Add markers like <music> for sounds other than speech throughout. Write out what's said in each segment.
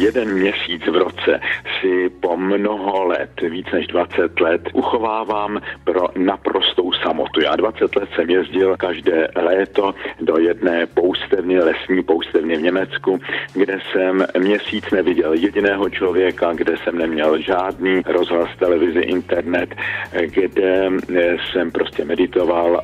jeden měsíc v roce si po mnoho let, víc než 20 let, uchovávám pro naprostou samotu. Já 20 let jsem jezdil každé léto do jedné poustevny, lesní poustevny v Německu, kde jsem měsíc neviděl jediného člověka, kde jsem neměl žádný rozhlas, televizi, internet, kde jsem prostě meditoval,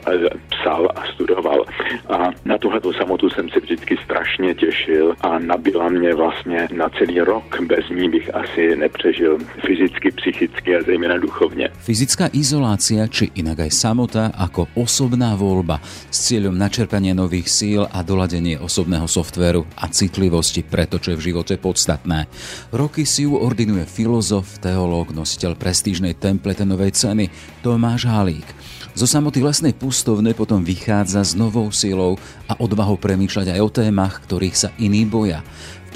psal a studoval. A na tuhletu samotu jsem se vždycky strašně těšil a nabila mě vlastně na celý rok. Bez ní bych asi nepřežil fyzicky, psychicky a zejména duchovně. Fyzická izolácia či inak aj samota ako osobná voľba s cieľom načerpania nových síl a doladenie osobného softvéru a citlivosti pre to, čo je v živote podstatné. Roky si ju ordinuje filozof, teológ, nositeľ prestížnej templetenovej ceny Tomáš Halík. Zo samoty lesnej pustovne potom vychádza s novou silou a odvahou premýšľať aj o témach, ktorých sa iní boja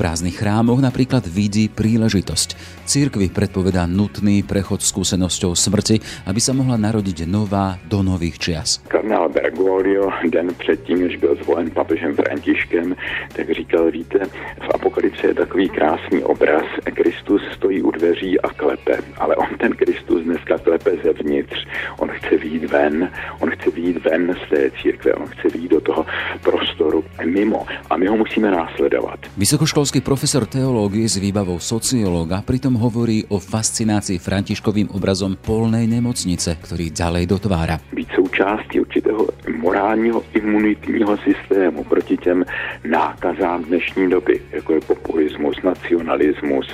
prázdnych chrámoch napríklad vidí príležitosť. Církvi predpovedá nutný prechod skúsenosťou smrti, aby sa mohla narodiť nová do nových čias. Kardinál Bergoglio den předtím, než byl zvolen papežem Františkem, tak říkal, víte, v apokalypse je takový krásný obraz. Kristus stojí u dveří a klepe, ale on ten Kristus dneska klepe zevnitř. On chce výjít ven, on chce výjít ven z té církve, on chce výjít do toho prostoru mimo a my ho musíme následovat. Vysokoškolský Školský profesor teológie s výbavou sociológa pritom hovorí o fascinácii františkovým obrazom polnej nemocnice, ktorý ďalej dotvára. Byť součástí určitého morálního imunitního systému proti těm nákazám dnešní doby, jako je populismus, nacionalismus,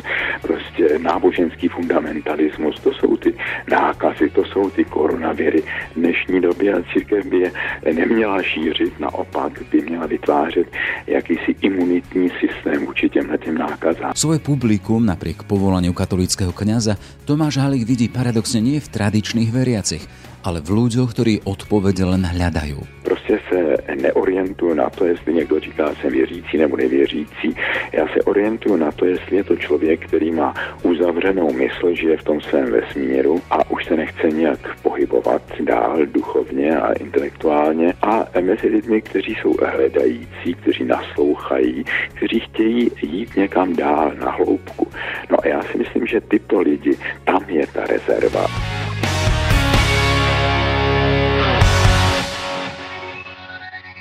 prostě náboženský fundamentalismus, to jsou ty nákazy, to jsou ty koronaviry dnešní doby a církev by je neměla šířit, naopak by měla vytvářet jakýsi imunitní systém vůči těmhle tým nákazám. Svoje publikum napriek povolaniu katolického kňaza Tomáš Halík vidí paradoxne nie v tradičných veriacich, ale v ľuďoch, ktorí odpovede len hľadajú. Prostě se neorientuju na to, jestli někdo říká, jsem věřící nebo nevěřící. Já se orientuju na to, jestli je to člověk, který má uzavřenou mysl, žije v tom svém vesmíru a už se nechce nějak pohybovat dál duchovně a intelektuálně a mezi lidmi, kteří jsou hledající, kteří naslouchají, kteří chtějí jít někam dál na hloubku. No a já si myslím, že tyto lidi, tam je ta rezerva.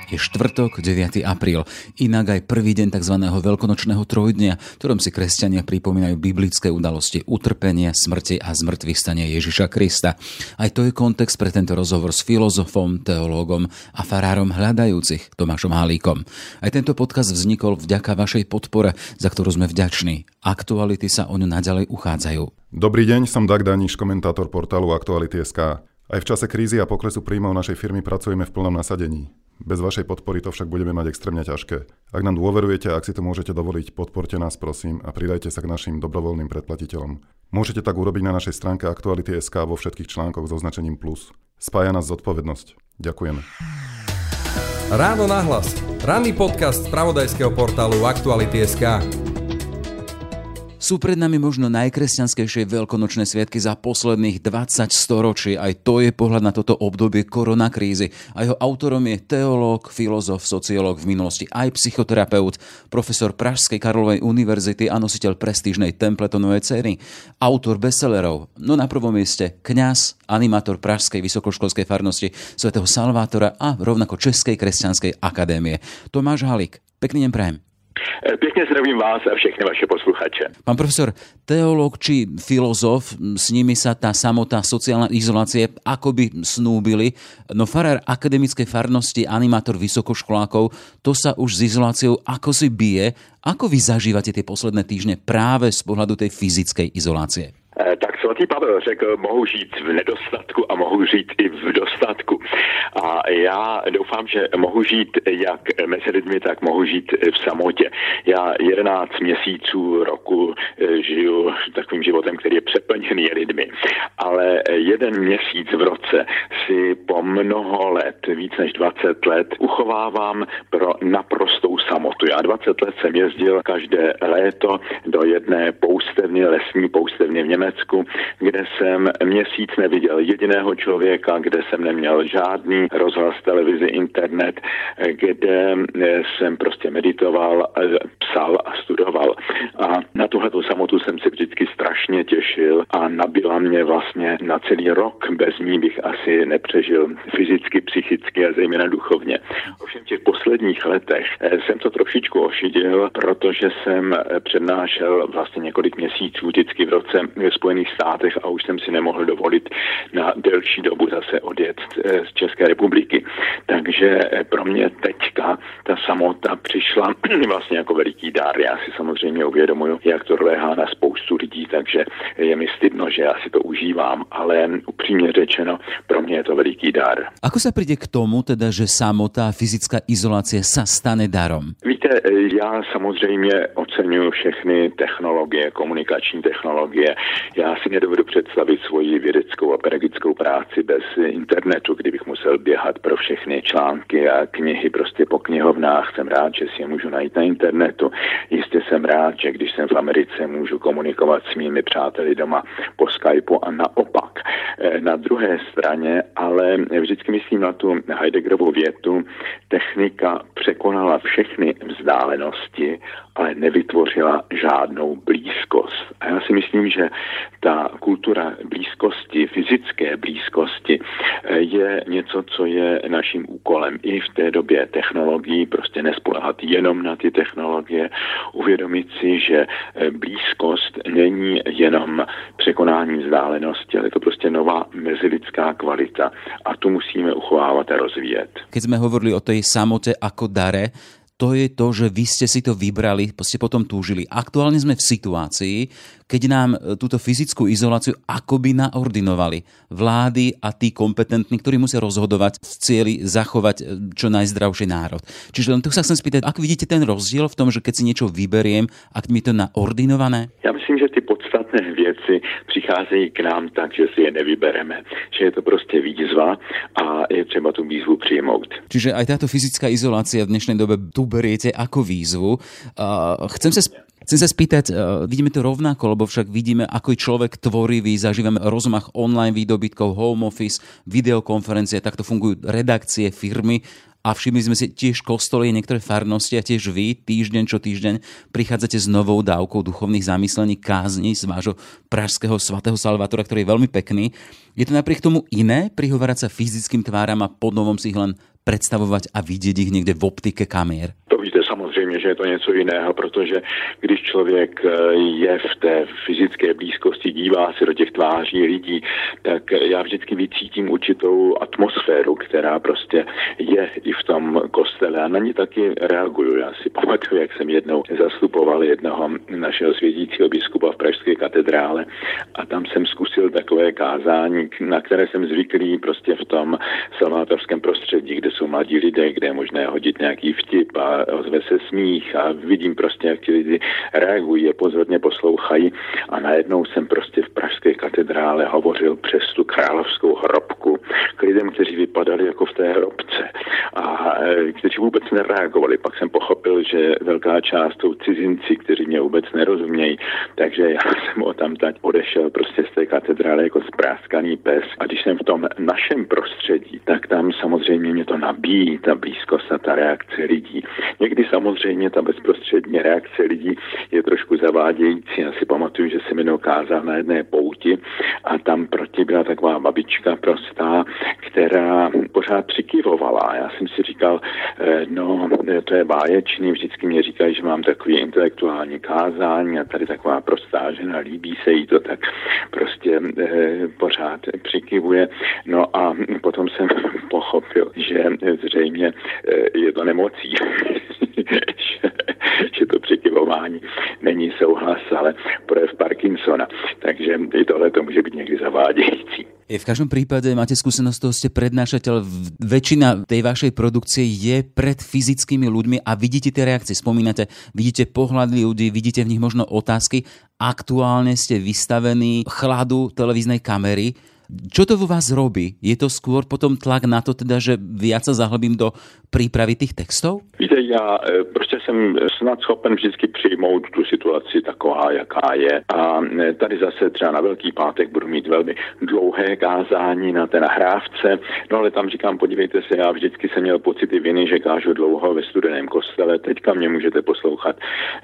Je štvrtok, 9. apríl, inak aj prvý deň tzv. veľkonočného trojdnia, ktorom si kresťania pripomínajú biblické udalosti utrpenia, smrti a zmrtvých stania Ježiša Krista. Aj to je kontext pre tento rozhovor s filozofom, teológom a farárom hľadajúcich Tomášom Halíkom. Aj tento podcast vznikol vďaka vašej podpore, za ktorú sme vďační. Aktuality sa o ňu naďalej uchádzajú. Dobrý deň, som Dag Daniš, komentátor portálu Aktuality.sk. Aj v čase krízy a poklesu príjmov našej firmy pracujeme v plnom nasadení. Bez vašej podpory to však budeme mať extrémne ťažké. Ak nám dôverujete a ak si to môžete dovoliť, podporte nás prosím a pridajte sa k našim dobrovoľným predplatiteľom. Môžete tak urobiť na našej stránke Aktuality.sk vo všetkých článkoch s označením plus. Spája nás zodpovednosť. Ďakujeme. Ráno nahlas. Ranný podcast z pravodajského portálu Aktuality.sk. Sú pred nami možno najkresťanskejšie veľkonočné sviatky za posledných 20 storočí. Aj to je pohľad na toto obdobie koronakrízy. A jeho autorom je teológ, filozof, sociológ v minulosti aj psychoterapeut, profesor Pražskej Karlovej univerzity a nositeľ prestížnej Templetonovej ceny, autor bestsellerov. No na prvom mieste kňaz, animátor Pražskej vysokoškolskej farnosti svätého Salvátora a rovnako Českej kresťanskej akadémie. Tomáš Halík, pekný deň prajem. Eh, pěkně zdravím vás a všechny vaše posluchače. Pán profesor, teológ či filozof, s nimi sa tá samotná sociálna izolácie akoby snúbili, no farár akademickej farnosti, animátor vysokoškolákov, to sa už s izoláciou ako si bije. Ako vy zažívate tie posledné týždne práve z pohľadu tej fyzickej izolácie? Svatý Pavel řekl, mohu žít v nedostatku a mohu žít i v dostatku. A já doufám, že mohu žít jak mezi lidmi, tak mohu žít v samotě. Já 11 měsíců roku eh, žiju takovým životem, který je přeplněný lidmi, ale jeden měsíc v roce si po mnoho let, víc než 20 let, uchovávám pro naprostou samotu. Já 20 let jsem jezdil každé léto do jedné poustevny, lesní poustevny v Německu, kde jsem měsíc neviděl jediného člověka, kde jsem neměl žádný rozhlas, televizi, internet, kde jsem prostě meditoval, psal a studoval. A na tuhletu samotu jsem se vždycky strašně těšil a nabila mě vlastně na celý rok. Bez ní bych asi nepřežil fyzicky, psychicky a zejména duchovně. Ovšem v těch posledních letech jsem to trošičku ošidil, protože jsem přednášel vlastně několik měsíců vždycky v roce Spojených státech a už jsem si nemohl dovolit delší dobu zase odjet z České republiky. Takže pro mě teďka ta samota přišla <clears throat> vlastně jako veliký dár. Já si samozřejmě uvědomuju, jak to léhá na spoustu lidí, takže je mi stydno, že já si to užívám, ale upřímně řečeno, pro mě je to veliký dar. Ako se přijde k tomu, teda, že samota fyzická izolace sa stane darom? Víte, já samozřejmě oceňuji všechny technologie, komunikační technologie. Já si nedovedu představit svoji vědeckou a pedagogickou práci bez internetu, kdybych musel běhat pro všechny články a knihy prostě po knihovnách. Jsem rád, že si je můžu najít na internetu. Jistě jsem rád, že když jsem v Americe, můžu komunikovat s mými přáteli doma po Skypeu a naopak. Eh, na druhé straně, ale vždycky myslím na tu Heideggerovou větu, technika překonala všechny vzdálenosti, ale nevytvořila žádnou blízkost. A já si myslím, že ta kultura blízkosti, fyzické blízkosti, eh, je něco, co je naším úkolem i v té době technologií, prostě nespolehat jenom na ty technologie, uvědomit si, že eh, blízkost není jenom překonání vzdálenosti, ale je to prostě nová mezilidská kvalita a tu musíme uchovávat a rozvíjet. Keď jsme hovorili o tej samote ako dare, to je to, že vy ste si to vybrali, ste potom túžili. Aktuálne sme v situácii, keď nám e, túto fyzickú izoláciu akoby naordinovali vlády a tí kompetentní, ktorí musia rozhodovať v cieli zachovať e, čo najzdravší národ. Čiže len tu sa chcem spýtať, ako vidíte ten rozdiel v tom, že keď si niečo vyberiem, ak mi to naordinované? Já myslím, že ty podstatné věci přicházejí k nám tak, že si je nevybereme. Že je to prostě výzva a je třeba tu výzvu přijmout. Čiže aj táto fyzická izolácia v dnešnej dobe tu beriete ako výzvu. Chcem sa Chcem sa spýtať, uh, vidíme to rovnako, lebo však vidíme, ako je človek tvorivý, zažívame rozmach online výdobytkov, home office, videokonferencie, takto fungujú redakcie, firmy a všimli sme si tiež kostoly, niektoré farnosti a tiež vy týždeň čo týždeň prichádzate s novou dávkou duchovných zamyslení kázni z vášho pražského svatého Salvatora, ktorý je veľmi pekný. Je to napriek tomu iné prihovárať sa fyzickým tváram a podnovom si ich len predstavovať a vidieť ich niekde v optike kamier? Samozřejmě, že je to něco jiného, protože když člověk eh, je v té fyzické blízkosti, dívá se do těch tváří lidí, tak já vždycky vycítím určitou atmosféru, která prostě je i v tom kostele a na ní taky reaguju. Já si <laughs> pamatuju, jak jsem jednou zastupoval jednoho našeho svědícího biskupa v Pražské katedrále a tam jsem zkusil takové kázání, na které jsem zvyklý prostě v tom salvátorském prostředí, kde jsou mladí lidé, kde je možné hodit nějaký vtip a ozve se smích a vidím prostě, jak ti lidi reagují, je pozorně poslouchají a najednou jsem prostě v Pražské katedrále hovořil přes tu královskou hrobku k lidem, kteří vypadali jako v té hrobce a e, kteří vůbec nereagovali. Pak jsem pochopil, že velká část jsou cizinci, kteří mě vůbec nerozumějí, takže já <laughs> jsem o tam teď odešel prostě z té katedrály jako spráskaný pes a když jsem v tom našem prostředí, tak tam samozřejmě mě to nabíjí, ta blízkost a ta reakce lidí. Někdy samozřejmě ta bezprostřední reakce lidí je trošku zavádějící. Já si pamatuju, že jsem jenom kázal na jedné pouti a tam proti byla taková babička prostá, která pořád přikyvovala. Já jsem si říkal, eh, no, to je báječný, vždycky mě říkají, že mám takový intelektuální kázání a tady taková prostá žena, líbí se jí to, tak prostě eh, pořád přikivuje. No a potom jsem <laughs> pochopil, že zřejmě eh, je to nemocí. <laughs> že, <laughs> že to překyvování není souhlas, ale projev Parkinsona. Takže i tohle to může být někdy zavádějící. V každom prípade máte skúsenosť toho, ste prednášateľ. Väčšina tej vašej produkcie je pred fyzickými ľuďmi a vidíte tie reakcie. Spomínate, vidíte pohľady ľudí, vidíte v nich možno otázky. Aktuálne ste vystavení chladu televíznej kamery Čo to vo vás robí? Je to skôr potom tlak na to, teda, že viac sa zahlbím do přípravy těch textů? Víte, já e, prostě jsem snad schopen vždycky přijmout tu situaci taková, jaká je. A e, tady zase třeba na Velký pátek budu mít velmi dlouhé kázání na té nahrávce. No ale tam říkám, podívejte se, já vždycky jsem měl pocity viny, že kážu dlouho ve studeném kostele. Teďka mě můžete poslouchat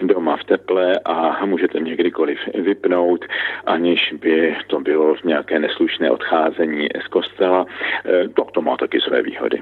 doma v teple a můžete mě kdykoliv vypnout, aniž by to bylo nějaké neslušné odcházení z kostela. E, to, to má taky své výhody.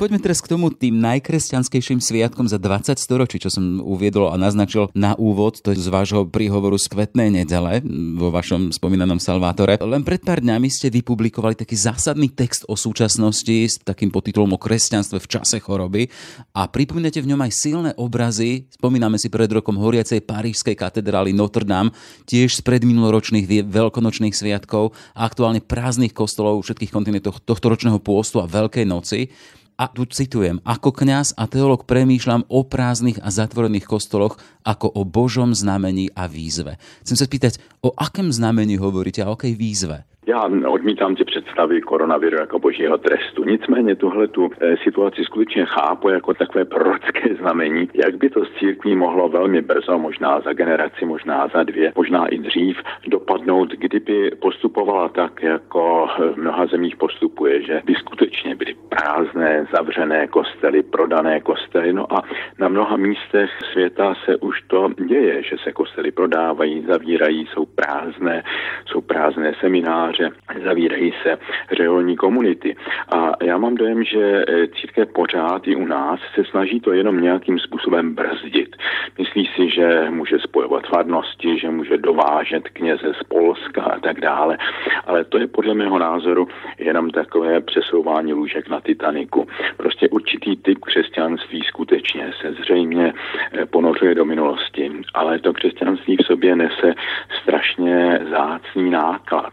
Poďme teraz k tomu tým najkresťanskejším sviatkom za 20 storočí, čo som uviedol a naznačil na úvod, to je z vášho príhovoru z kvetnej nedele vo vašom spomínanom Salvátore. Len pred pár dňami ste vypublikovali taký zásadný text o súčasnosti s takým podtitulom o kresťanstve v čase choroby a pripomínate v ňom aj silné obrazy. Spomíname si pred rokom horiacej parížskej katedrály Notre Dame, tiež z predminuloročných veľkonočných sviatkov a aktuálne prázdnych kostolov všetkých kontinentov tohto ročného pôstu a Veľkej noci. A tu citujem, ako kňaz a teolog premýšľam o prázdnych a zatvorených kostoloch ako o Božom znamení a výzve. Chcem sa spýtať, o akém znamení hovoríte a o akej výzve? Já odmítám ty představy koronaviru jako božího trestu. Nicméně tuhle tu eh, situaci skutečně chápu jako takové prorocké <laughs> znamení, jak by to z církví mohlo velmi brzo, možná za generaci, možná za dvě, možná i dřív, dopadnout, kdyby postupovala tak, jako v mnoha zemích postupuje, že by skutečně byly prázdné, zavřené kostely, prodané kostely. No a na mnoha místech světa se už to děje, že se kostely prodávají, zavírají, jsou prázdné, jsou prázdné semináře, semináře, zavírají se řeholní komunity. A já mám dojem, že eh, církev pořád i u nás se snaží to jenom nějakým způsobem brzdit. Myslí si, že může spojovat farnosti, že může dovážet kněze z Polska a tak dále. Ale to je podle mého názoru jenom takové přesouvání lůžek na Titaniku. Prostě určitý typ křesťanství skutečně se zřejmě eh, ponořuje do minulosti, ale to křesťanství v sobě nese strašně zácný náklad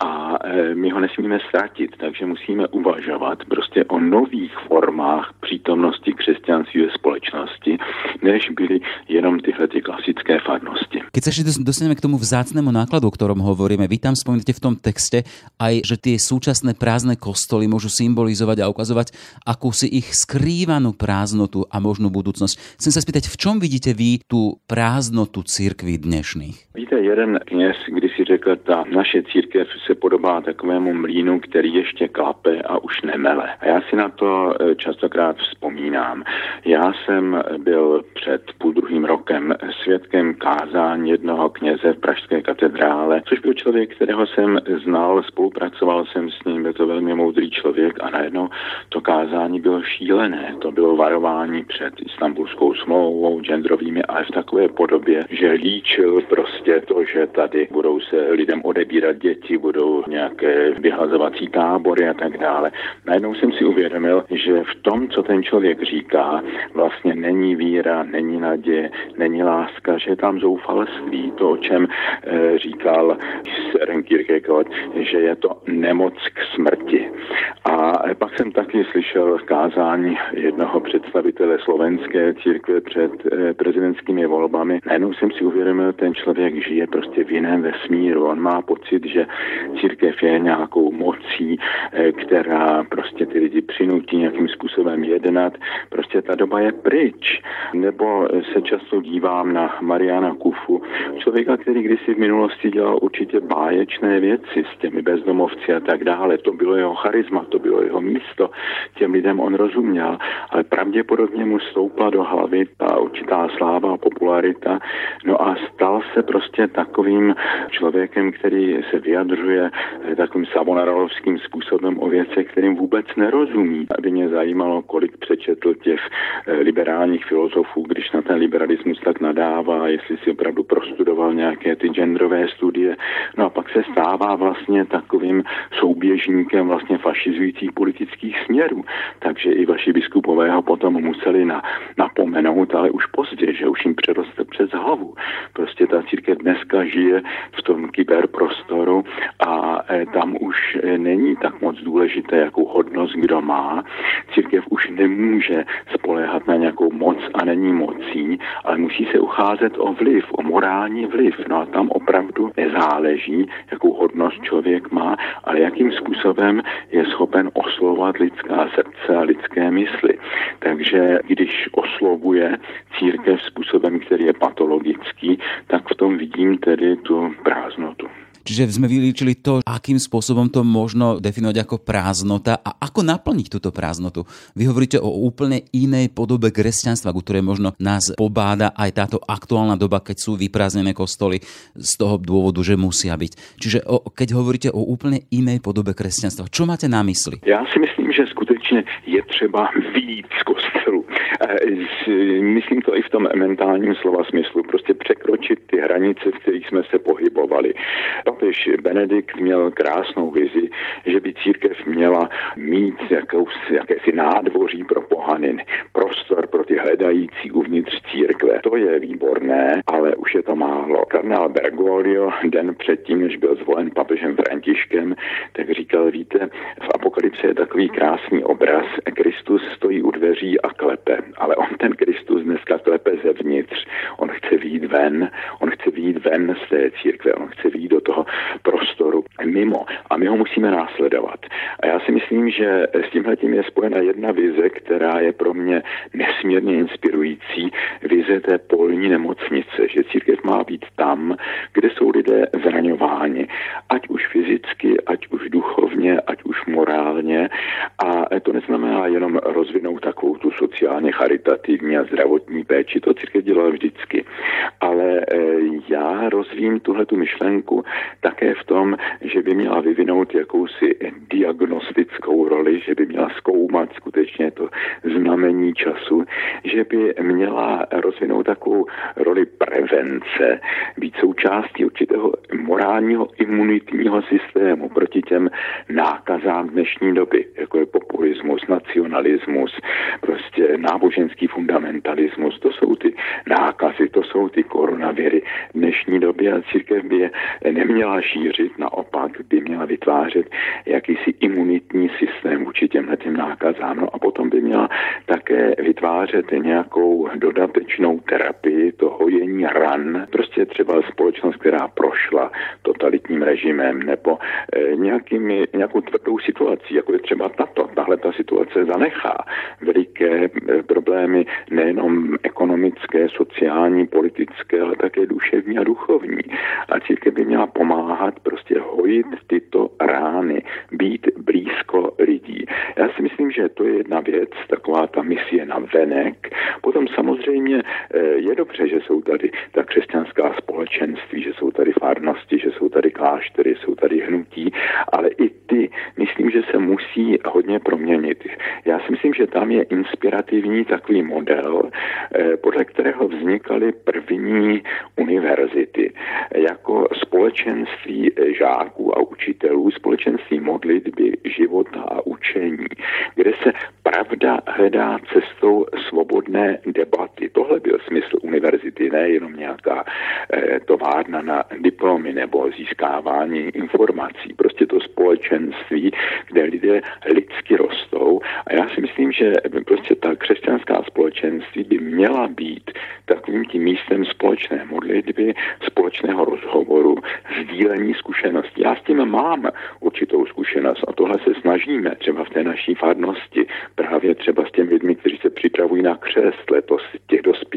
a e, my ho nesmíme ztratit, takže musíme uvažovat prostě o nových formách přítomnosti křesťanství ve společnosti, než byly jenom tyhle ty klasické farnosti. Keď sa ešte dostaneme k tomu vzácnému nákladu, o ktorom hovoríme, vy tam spomínate v tom texte aj, že tie súčasné prázdne kostoly môžu symbolizovať a ukazovať akúsi ich skrývanú prázdnotu a možnú budúcnosť. Chcem sa spýtať, v čom vidíte vy tú prázdnotu církví dnešných? Víte, jeden kněz, když si řekl, ta naše církev se podobá takovému mlínu, který ještě klape a už nemele. A já si na to e, častokrát vzpomínám. Já jsem byl před půl druhým rokem svědkem kázání jednoho kněze v Pražské katedrále, což byl člověk, kterého jsem znal, spolupracoval jsem s ním, byl to velmi moudrý člověk a najednou to kázání bylo šílené. To bylo varování před istambulskou smlouvou, genderovými, ale v takové podobě, že líčil prostě to, že tady budou se lidem odebírat děti, budou nějaké vyhlazovací tábory a tak dále. Najednou jsem si uvědomil, že v tom, co ten člověk říká, vlastně není víra, není naděje, není láska, že je tam zoufalství, to, o čem e, říkal Søren Kierkegaard, že je to nemoc k smrti. A pak jsem taky slyšel kázání jednoho představitele slovenské církve před e, prezidentskými volbami. Najednou jsem si uvědomil, ten člověk žije prostě v jiném vesmíru. On má pocit, že církev je nějakou mocí, eh, která prostě ty lidi přinutí nějakým způsobem jednat. Prostě ta doba je pryč. Nebo se často dívám na Mariana Kufu, člověka, který kdysi v minulosti dělal určitě báječné věci s těmi bezdomovci a tak dále. To bylo jeho charisma, to bylo jeho místo. Těm lidem on rozuměl, ale pravděpodobně mu stoupla do hlavy ta určitá sláva a popularita. No a stal se prostě takovým člověkem, který se vyjadřuje eh, takovým savonarolovským způsobem o věcech, kterým vůbec nerozumí. Aby mě zajímalo, kolik přečetl těch eh, liberálních filozofů, když na ten liberalismus tak nadává, jestli si opravdu prostudoval nějaké ty genderové studie. No a pak se stává vlastně takovým souběžníkem vlastně fašizujících politických směrů. Takže i vaši biskupové ho potom museli na, napomenout, ale už pozdě, že už jim přeroste přes hlavu. Prostě ta církev dneska žije v tom kyberprostoru a e, tam už e, není tak moc důležité, jakou hodnost kdo má. Církev už nemůže spoléhat na nějakou moc a není mocí, ale musí se ucházet o vliv, o morální vliv. No a tam opravdu nezáleží, jakou hodnost člověk má, ale jakým způsobem je schopen oslovovat lidská srdce a lidské mysli. Takže když oslovuje církev způsobem, který je patologický, tak v tom vidím tedy tu prázdnotu. Čiže sme vylíčili to, akým spôsobom to možno definovať ako prázdnota a ako naplniť túto prázdnotu. Vy hovoríte o úplne inej podobe kresťanstva, ku ktorej možno nás pobáda aj táto aktuálna doba, keď sú vyprázdnené kostoly z toho dôvodu, že musia byť. Čiže o, keď hovoríte o úplne inej podobe kresťanstva, čo máte na mysli? Já si myslím, že skutečně je třeba víc kostelu. Myslím to i v tom mentálním slova smyslu. Prostě překročit ty hranice, v kterých jsme se pohybovali. Papež Benedikt měl krásnou vizi, že by církev měla mít jakousi, jakési nádvoří pro pohanin, prostor pro ty hledající uvnitř církve. To je výborné, ale už je to málo. Kardinál Bergoglio den předtím, než byl zvolen papežem Františkem, tak říkal, víte, v apokalypse je takový krásný obraz. Kristus stojí u dveří a klepe, ale on ten Kristus dneska klepe zevnitř. On chce výjít ven, on chce výjít ven z té církve, on chce výjít do toho prostoru mimo a my ho musíme následovat. A já si myslím, že s tímhle tím je spojena jedna vize, která je pro mě nesmírně inspirující, vize té polní nemocnice, že církev má být tam, kde jsou lidé zraňováni, ať už fyzicky, ať už duchovně, ať už morálně. A to neznamená jenom rozvinout takovou tu sociálně charitativní a zdravotní péči, to církev dělala vždycky. Ale eh, já rozvím tuhle tu myšlenku také v tom, že by měla vyvinout jakousi diagnostickou roli, že by měla zkoumat skutečně to znamení času, že by měla rozvinout takovou roli prevence, být součástí určitého morálního imunitního systému proti těm nákazám dnešní doby, jako je populismus, nacionalismus, prostě náboženský fundamentalismus. To jsou ty nákazy, to jsou ty koronaviry dnešní doby a církev by je neměla šířit, naopak by měla vytvářet jakýsi imunitní systém vůči těmhle těm nákazám. No a potom by měla také vytvářet nějakou dodatečnou terapii, to hojení ran, prostě třeba společnost, která prošla totalitním režimem nebo e, nějakými, nějakou tvrdou situací, jako je třeba tato. Tahle ta situace zanechá veliké e, problémy nejenom ekonomické, sociální, politické, ale také duševní a duchovní. A církev by měla pomáhat prostě hojit tyto rány, být blízko lidí. Já si myslím, že to je jedna věc, taková ta misie na venek. Potom samozřejmě eh, je dobře, že jsou tady ta křesťanská společenství, že jsou tady farnosti, že jsou tady kláštery, jsou tady hnutí, ale i ty, myslím, že se musí hodně proměnit. Já si myslím, že tam je inspirativní takový model, eh, podle kterého vznikaly první univerzity jako společenství žáků a učitelů, společenství modlitby, života a učení, kde se pravda hledá cestou svobodné debaty. Tohle byl smysl univerzity, ne jenom nějaká eh, továrna na diplomy nebo získávání informací. Prostě to společenství, kde lidé lidsky rostou. A já si myslím, že prostě ta křesťanská společenství by měla být takovým tím místem společné modlitby, společného rozhovoru, sdílení zkušeností. Já s tím mám určitou zkušenost a tohle se snažíme třeba v té naší farnosti právě třeba s těmi lidmi, kteří se připravují na křest letos těch dospělých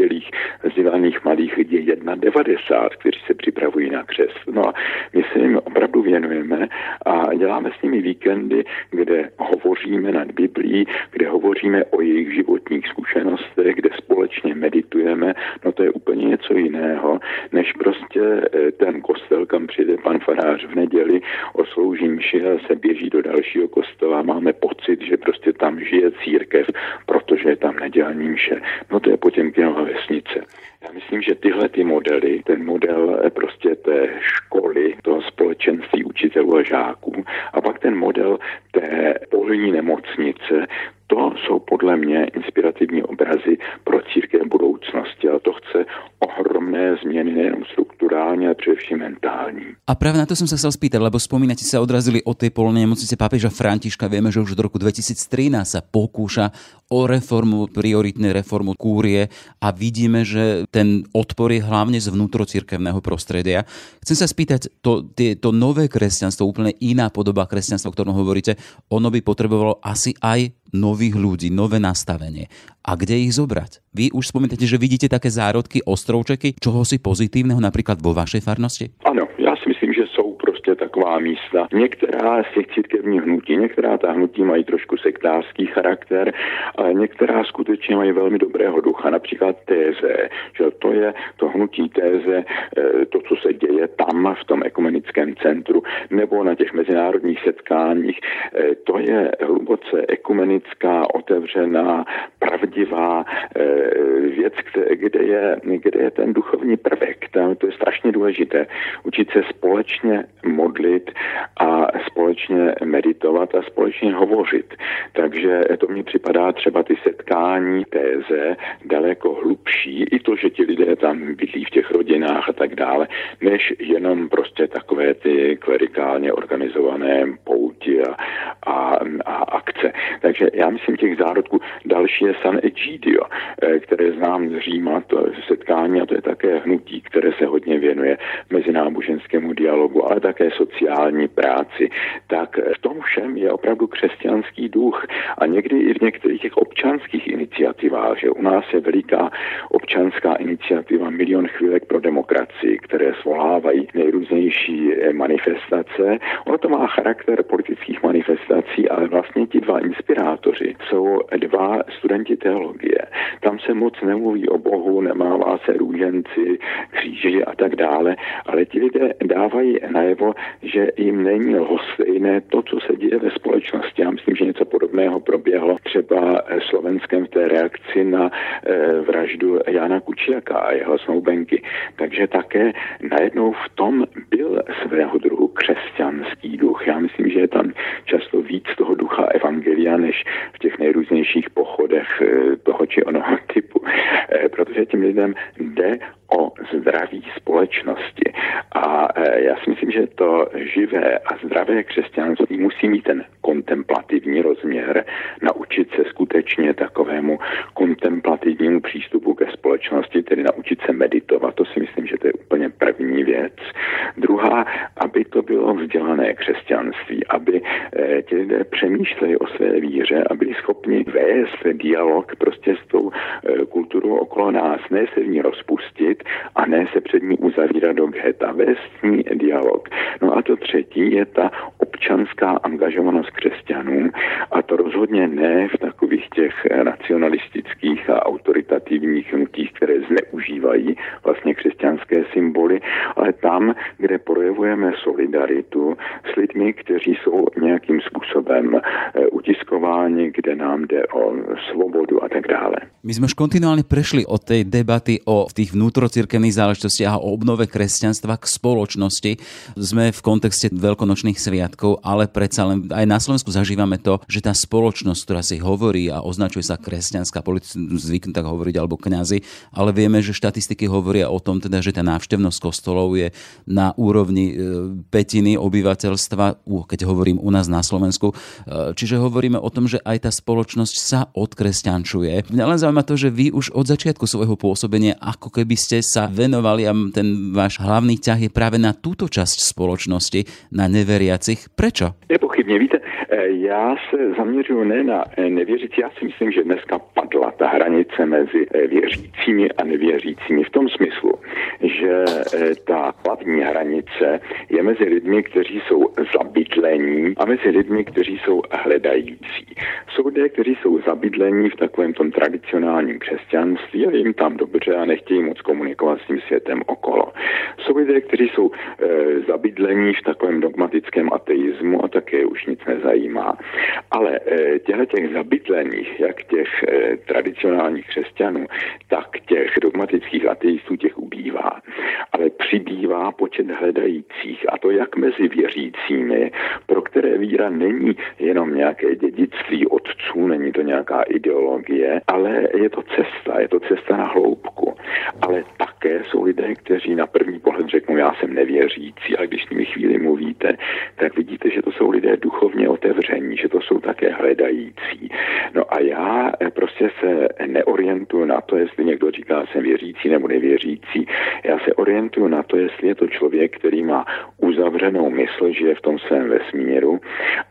vzdělaných mladých lidí je 1,90, kteří se připravují na křest. No a my se jim opravdu věnujeme a děláme s nimi víkendy, kde hovoříme nad Biblí, kde hovoříme o jejich životních zkušenostech, kde společně meditujeme, no to je úplně něco jiného, než prostě eh, ten kostel, kam přijde pan farář v neděli, oslouží mši a se běží do dalšího kostela. Máme pocit, že prostě tam žije církev, protože je tam nedělní mše. No to je Potěmkinova vesnice. Já myslím, že tyhle ty modely, ten model eh, prostě té školy, toho společenství učitelů a žáků a pak ten model té polní nemocnice, to jsou podle mě inspirativní obrazy pro církev budoucnosti, ale to chce ohromné změny nejenom strukturální, ale především mentální. A práve na to som sa chcel spýtať, lebo spomínate sa odrazili od tej polnej nemocnice pápeža Františka. Vieme, že už od roku 2013 sa pokúša o reformu, prioritnú reformu kúrie a vidíme, že ten odpor je hlavne z vnútrocirkevného prostredia. Chcem sa spýtať, to, tie, to nové kresťanstvo, úplne iná podoba kresťanstva, o ktorom hovoríte, ono by potrebovalo asi aj nových ľudí, nové nastavenie. A kde ich zobrať? Vy už spomínate, že vidíte také zárodky, ostrovčeky, čoho si pozitívneho napríklad vo vašej farnosti? Ano, já si myslím, že jsou prostě taková místa. Některá z těch církevních hnutí, některá ta hnutí mají trošku sektářský charakter, ale některá skutečně mají velmi dobrého ducha, například téze, že to je to hnutí téze, eh, to, co se děje tam v tom ekumenickém centru, nebo na těch mezinárodních setkáních, eh, to je hluboce ekumenická, otevřená, pravdivá eh, věc, kde je, kde je ten duchovní prvek. To je strašně důležité. Učit se společně modlit a společně meditovat a společně hovořit. Takže to mi připadá třeba ty setkání téze daleko hlubší, i to, že ti lidé tam bydlí v těch rodinách a tak dále, než jenom prostě takové ty klerikálně organizované pouti a, a, a akce. Takže já myslím těch zárodků. Další je San Egidio, eh, které znám z Říma, to setkání a to je také hnutí, které se hodně věnuje mezináboženskému dialogu, ale také sociální práci, tak v tom všem je opravdu křesťanský duch. A někdy i v některých těch občanských iniciativách, že u nás je veliká občanská iniciativa Milion chvílek pro demokracii, které svolávají nejrůznější manifestace. Ono to má charakter politických manifestací, ale vlastně ti dva inspirátoři jsou dva studenti teologie. Tam se moc nemluví o Bohu, nemává se růženci, kříži a tak dále, ale ti lidé dávají najevo, že jim není lhostejné to, co se děje ve společnosti. Já myslím, že něco podobného proběhlo třeba Slovenskem v té reakci na eh, vraždu Jana Kučiaka a jeho snoubenky. Takže také najednou v tom byl svého druhu křesťanský duch. Já myslím, že je tam často víc toho ducha evangelia, než v těch nejrůznějších pochodech eh, toho či onoho typu. Eh, protože těm lidem jde o zdraví společnosti. Si myslím, že to živé a zdravé křesťanství musí mít ten kontemplativní rozměr, naučit se skutečně takovému kontemplativnímu přístupu ke společnosti, tedy naučit se meditovat. To si myslím, že to je úplně první věc. Druhá, aby to bylo vzdělané křesťanství, aby e, ti lidé přemýšleli o své víře a byli schopni vést dialog prostě s tou e, kulturou okolo nás, ne se v ní rozpustit, a ne se před ní uzavírat do geta, vést dialog. No a to třetí je ta občanská angažovanost křesťanů a to rozhodně ne v takových těch nacionalistických a autoritativních hnutích, které zneužívají vlastně křesťanské symboly, ale tam, kde projevujeme solidaritu s lidmi, kteří jsou nějakým způsobem eh, utiskováni, kde nám jde o svobodu a tak dále. My jsme už kontinuálně prešli od té debaty o těch vnútrocirkevných záležitostiach a o obnove kresťanstva k spoločnosti. Sme v kontexte veľkonočných sviatkov, ale predsa len aj na Slovensku zažívame to, že tá spoločnosť, ktorá si hovorí a označuje sa kresťanská, zvyknú tak hovoriť, alebo kňazi, ale vieme, že štatistiky hovoria o tom, teda, že tá návštevnosť kostolov je na úrovni e, petiny obyvateľstva, keď hovorím u nás na Slovensku. E, čiže hovoríme o tom, že aj tá spoločnosť sa odkresťančuje. Mňa len zaujíma to, že vy už od začiatku svojho pôsobenia ako keby ste sa venovali a ten váš hlavný ťah je práve na túto časť spoločnosti, na neveriacich. Prečo? Nepochybně, víte, eh, já se zaměřuji ne na nevěřící, já si myslím, že dneska padla ta hranice mezi eh, věřícími a nevěřícími v tom smyslu, že ta hlavní hranice je mezi lidmi, kteří jsou zabydlení a mezi lidmi, kteří jsou hledající. Jsou lidé, kteří jsou zabydlení v takovém tom tradicionálním křesťanství a jim tam dobře a nechtějí moc komunikovat s tím světem okolo. Jsou lidé, kteří jsou e, zabydlení v takovém dogmatickém ateismu a také už nic nezajímá. Ale e, těch zabydlených, jak těch e, tradicionálních tak těch dogmatických ateistů těch ubývá. Ale přibývá počet hledajících a to jak mezi věřícími, pro které víra není jenom nějaké dědictví otců, není to nějaká ideologie, ale je to cesta, je to cesta na hloubku. Ale také jsou lidé, kteří na první pohled řeknou, já jsem nevěřící, ale když s nimi chvíli mluvíte, tak vidíte, že to jsou lidé duchovně otevření, že to jsou také hledající. No a já eh, prostě se neorientuju na to, jestli někdo říká, jsem věřící nebo nevěřící. Já se orientuju na to, jestli je to člověk, který má uzavřenou mysl, že je v tom svém vesmíru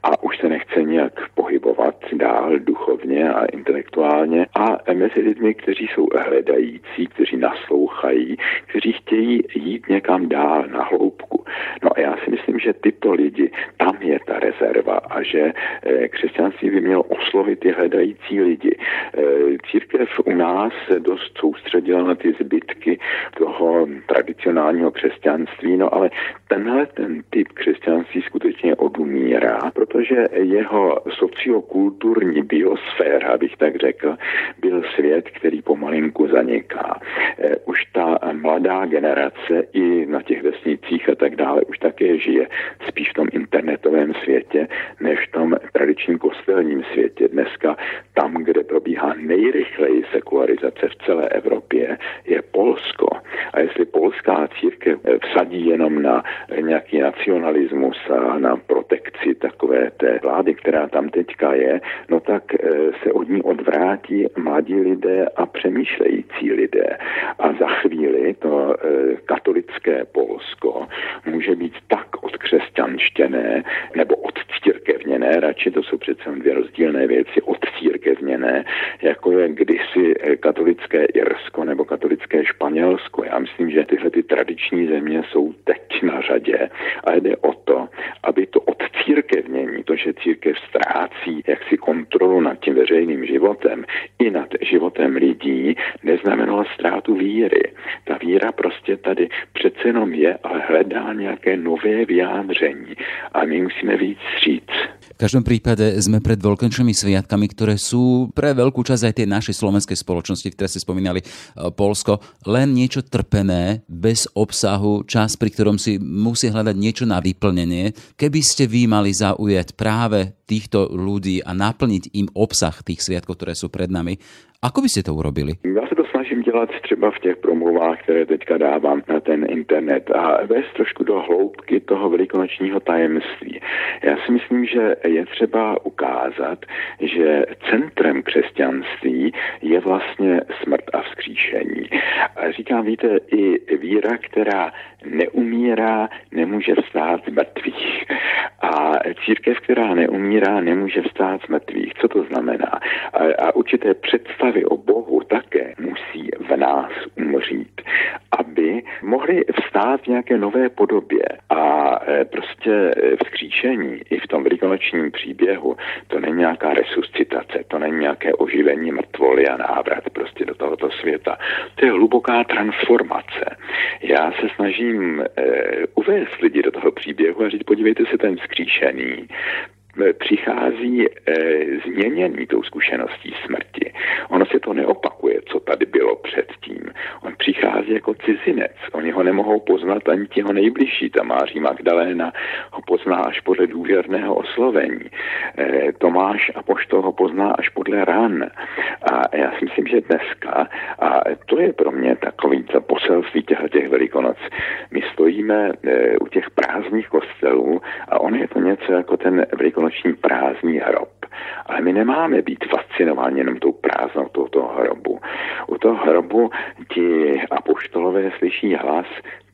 a už se nechce nějak pohybovat dál duchovně a intelektuálně a mezi lidmi, kteří jsou hledající, kteří naslouchají, kteří chtějí jít někam dál na hloubku. No a já si myslím, že tyto lidi, tam je ta rezerva a že eh, křesťanství by mělo oslovit ty hledající lidi. Eh, církev u nás se dost soustředila na ty zbytky toho tradicionálního křesťanství, no ale tenhle ten typ křesťanství skutečně odumírá, protože jeho sociokulturní biosféra, bych tak řekl, byl svět, který pomalinku zaniká. Eh, už ta mladá generace i na těch vesnicích a tak dále už také žije spíš v tom internetovém světě, než v tom tradičním kostelním světě. Dneska tam, kde probíhá nejrychleji sekularizace v celé Evropě, je Polsko. A jestli polská církev vsadí jenom na nějaký nacionalismus a na protekci takové té vlády, která tam teďka je, no tak eh, se od ní odvrátí mladí lidé a přemýšlející lidé. A za chvíli to eh, katolické Polsko může být tak odkřesťanštěné nebo odcírkevněné, radši to jsou přece dvě rozdílné věci, odcírkevněné, jako je kdysi eh, katolické Irsko nebo katolické Španělsko. Já myslím, že tyhle ty tradiční země jsou teď na řadě a jde o to, aby to odcírkevnění, to, že církev ztrácí jaksi kontrolu nad tím veřejným životem i nad životem lidí, neznamenalo ztrátu víry. Ta víra prostě tady přece jenom je, ale hledá nějaké nové vyjádření a my musíme víc říct. V každom prípade sme pred veľkonočnými sviatkami, ktoré sú pre veľkú časť aj tej našej slovenskej spoločnosti, ktoré ste spomínali, e, Polsko, len niečo trpené, bez obsahu, čas, pri ktorom si musí hľadať niečo na vyplnenie. Keby ste vy mali zaujať práve týchto ľudí a naplniť im obsah tých sviatkov, ktoré sú pred nami, ako by ste to urobili? Ja sa to snažím dělat třeba v těch promluvách, které teďka dávám na ten internet a vést trošku do hloubky toho velikonočního tajemství. Já si myslím, že je třeba ukázat, že centrem křesťanství je vlastně smrt a vzkříšení. A říkám, víte, i víra, která neumírá, nemůže vstát z mrtvých. A církev, která neumírá, nemůže vstát z mrtvých. Co to znamená? A, a určité představy o Bohu také musí v nás umřít, aby mohli vstát v nějaké nové podobě. A e, prostě vzkříšení i v tom velikonočním příběhu, to není nějaká resuscitace, to není nějaké oživení mrtvoly a návrat prostě do tohoto světa. To je hluboká transformace. Já se snažím e, uvést lidi do toho příběhu a říct, podívejte se, ten vzkříšený, přichází e, změněný tou zkušeností smrti. Ono se to neopakuje, co tady bylo předtím. On přichází jako cizinec. Oni ho nemohou poznat ani ti ho nejbližší. Ta Máří Magdaléna ho pozná až podle důvěrného oslovení. E, Tomáš a Poštol ho pozná až podle ran. A já si myslím, že dneska, a to je pro mě takový to poselství těch, těch velikonoc, my stojíme e, u těch prázdných kostelů a on je to něco jako ten velikonoční prázdný hrob. Ale my nemáme být fascinováni jenom tou prázdnotou toho hrobu. U toho hrobu ti apoštolové slyší hlas,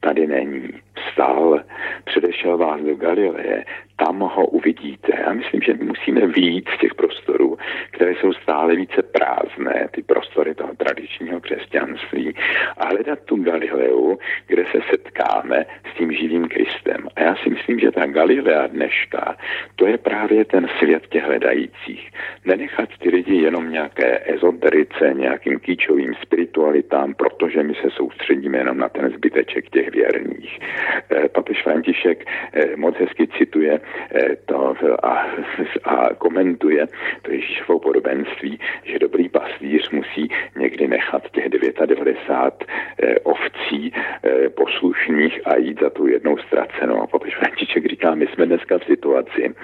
tady není. Vstal, předešel vás do Galileje, tam ho uvidíte. Já myslím, že musíme víc těch prostorů, které jsou stále více prázdné, ty prostory toho tradičního křesťanství, a hledat tu Galileu, kde se setkáme s tím živým Kristem. A já si myslím, že ta Galilea dneška, to je právě ten svět těch hledajících. Nenechat ty lidi jenom nějaké ezoterice, nějakým kýčovým spiritualitám, protože my se soustředíme jenom na ten zbyteček těch věrných. Eh, papež František eh, moc hezky cituje Eh, to a, a komentuje to Ježíšovo podobenství, že dobrý pastýř musí někdy nechat těch 99 eh, ovcí poslušných a jít za tu jednou ztracenou. A papež František říká, my jsme dneska v situaci,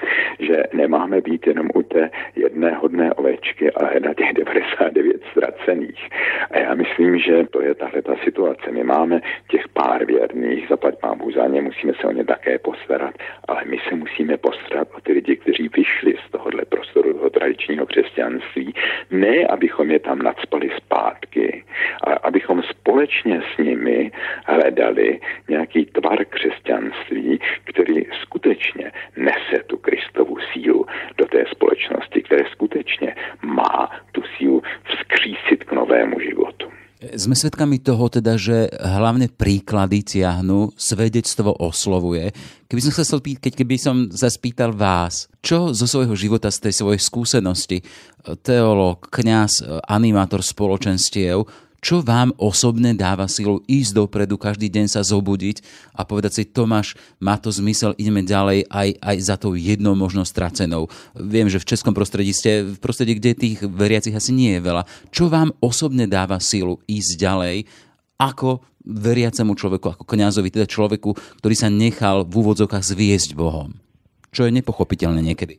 že nemáme být jenom u té jedné hodné ovečky, ale na těch 99 ztracených. A já myslím, že to je tahle ta situace. My máme těch pár věrných, zaplať pán za ně, musíme se o ně také postarat, ale my se musíme postarat o ty lidi, kteří vyšli z tohohle prostoru toho tradičního křesťanství, ne abychom je tam nadspali zpátky, ale abychom společně s nimi hledali nějaký tvar křesťanství, který skutečně nese tu Kristovu sílu do té společnosti, které skutečně má tu sílu vzkřísit k novému životu. Sme svedkami toho teda, že hlavne príklady tiahnu, svedectvo oslovuje. Keby som sa pýtať, keď keby som spýtal vás, čo zo svojho života, z tej svojej skúsenosti, teológ, kňaz, animátor spoločenstiev, čo vám osobne dáva silu ísť dopredu, každý deň sa zobudiť a povedať si, Tomáš, má to zmysel, ideme ďalej aj, aj za tou jednou možno stracenou. Viem, že v českom prostredí ste v prostredí, kde tých veriacich asi nie je veľa. Čo vám osobne dáva silu ísť ďalej, ako veriacemu človeku, ako kňazovi, teda človeku, ktorý sa nechal v úvodzokách zviesť Bohom? Čo je nepochopiteľné niekedy.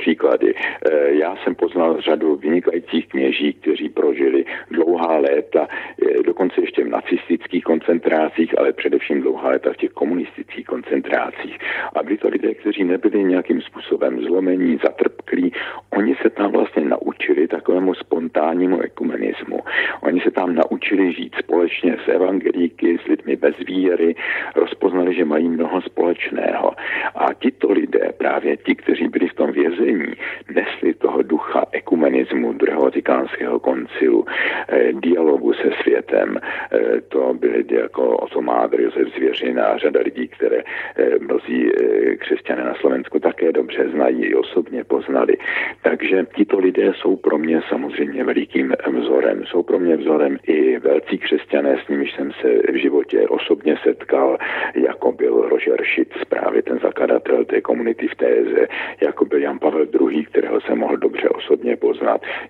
Příklady. Eh, já jsem poznal řadu vynikajících kněží, kteří prožili dlouhá léta, eh, dokonce ještě v nacistických koncentrácích, ale především dlouhá léta v těch komunistických koncentrácích. A byli to lidé, kteří nebyli nějakým způsobem zlomení, zatrpklí. Oni se tam vlastně naučili takovému spontánnímu ekumenismu. Oni se tam naučili žít společně s evangelíky, s lidmi bez víry, rozpoznali, že mají mnoho společného. A tito lidé, právě ti, kteří byli v tom vězení, nesli toho ducha ekumenismu druhého vatikánského koncilu, eh, dialogu se světem. Eh, to byli jako Otomádr, Josef Zvěřina a řada lidí, které eh, mnozí křesťané na Slovensku také dobře znají, osobně poznali. Takže tito lidé jsou pro mě samozřejmě velikým vzorem. Jsou pro mě vzorem i velcí křesťané, s nimiž jsem se v životě osobně setkal, jako byl Roger Schitz, právě ten zakladatel té komunity v Téze, jako byl Jan Pavel II., kterého jsem mohl dobře osobně poznat,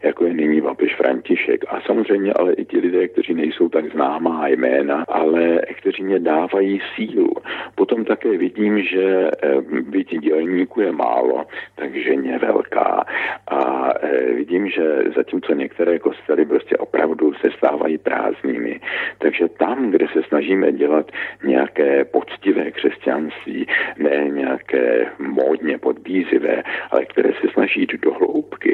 jako je nyní papež František. A samozřejmě ale i ti lidé, kteří nejsou tak známá jména, ale kteří mě dávají sílu. Potom také vidím, že eh, byť dělníků je málo, takže mě velká. A eh, vidím, že zatímco některé kostely prostě opravdu se stávají prázdnými, takže tam, kde se snažíme dělat nějaké poctivé křesťanství, ne nějaké módně podbízivé, ale které se snaží jít do hloubky,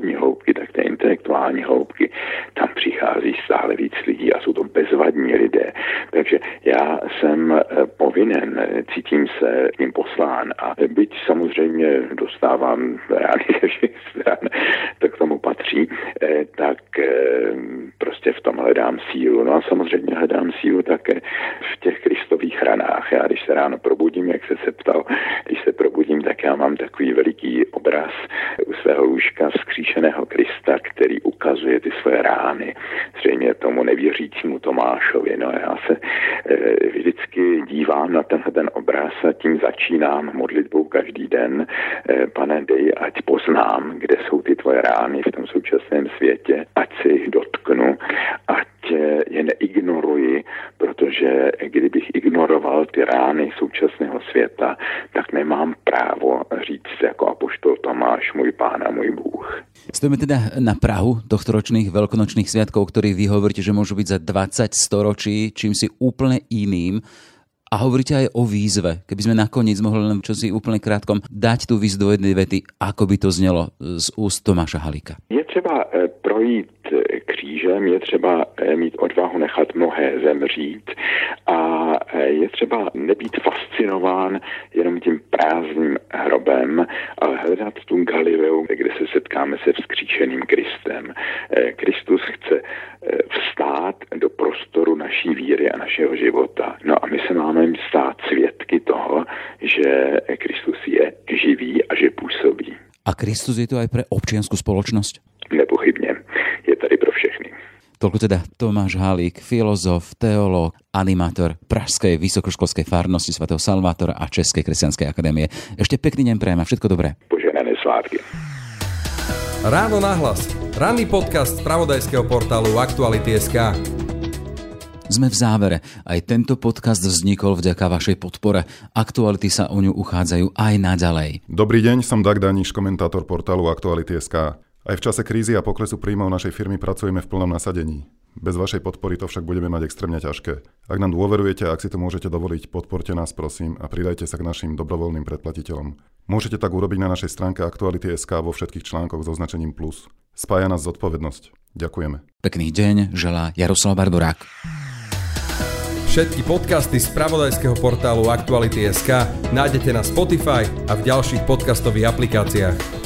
duchovní hloubky, tak té intelektuální hloubky, tam přichází stále víc lidí a jsou to bezvadní lidé. Takže já jsem eh, povinen, cítím se tím poslán a byť samozřejmě dostávám rány ze všech stran, to k tomu patří, eh, tak eh, prostě v tom hledám sílu. No a samozřejmě hledám sílu také v těch kristových ranách. Já když se ráno probudím, jak se se ptal, když se probudím, tak já mám takový veliký obraz u svého lůžka vzkříšeného Krista, který ukazuje ty své rány. Zřejmě tomu nevěřícímu Tomášovi. No já se e, vždycky dívám na tenhle ten obraz a tím začínám modlitbou každý den. E, pane, dej, ať poznám, kde jsou ty tvoje rány v tom současném světě, ať se jich dotknu, ať je neignoruji, protože kdybych ignoroval ty rány současného světa, tak nemám právo říct jako apoštol Tomáš, můj pán a můj Bůh. Stojíme teda na Prahu tohto ročných veľkonočných sviatkov, ktorých vy hovoríte, že môžu byť za 20 storočí čím si úplne iným. A hovoríte aj o výzve. Keby sme nakoniec mohli len čo si úplne krátkom dať tú výzvu do jednej vety, ako by to znelo z úst Tomáša Halika. Je třeba eh, projít eh, křížem, je třeba eh, mít odvahu nechat mnohé zemřít a je třeba nebýt fascinován jenom tím prázdným hrobem, ale hledat tu Galileu, kde se setkáme se vzkříšeným Kristem. Kristus chce vstát do prostoru naší víry a našeho života. No a my se máme stát svědky toho, že Kristus je živý a že působí. A Kristus je to aj pre občiansku spoločnosť? Nepochybně. Je tady pro všechny. Toľko teda Tomáš Halík, filozof, teológ, animátor Pražskej vysokoškolskej farnosti svätého Salvátora a Českej kresťanskej akadémie. Ešte pekný deň prajem a všetko dobré. Poženané svátky. Ráno nahlas. Ranný podcast z pravodajského portálu Aktuality.sk. Sme v závere. Aj tento podcast vznikol vďaka vašej podpore. Aktuality sa o ňu uchádzajú aj naďalej. Dobrý deň, som Dag Daniš, komentátor portálu Aktuality.sk. Aj v čase krízy a poklesu príjmov našej firmy pracujeme v plnom nasadení. Bez vašej podpory to však budeme mať extrémne ťažké. Ak nám dôverujete a ak si to môžete dovoliť, podporte nás prosím a pridajte sa k našim dobrovoľným predplatiteľom. Môžete tak urobiť na našej stránke Aktuality.sk vo všetkých článkoch s označením plus. Spája nás zodpovednosť. Ďakujeme. Pekný deň, želá Jaroslav Barborák. Všetky podcasty z pravodajského portálu Aktuality.sk nájdete na Spotify a v ďalších podcastových aplikáciách.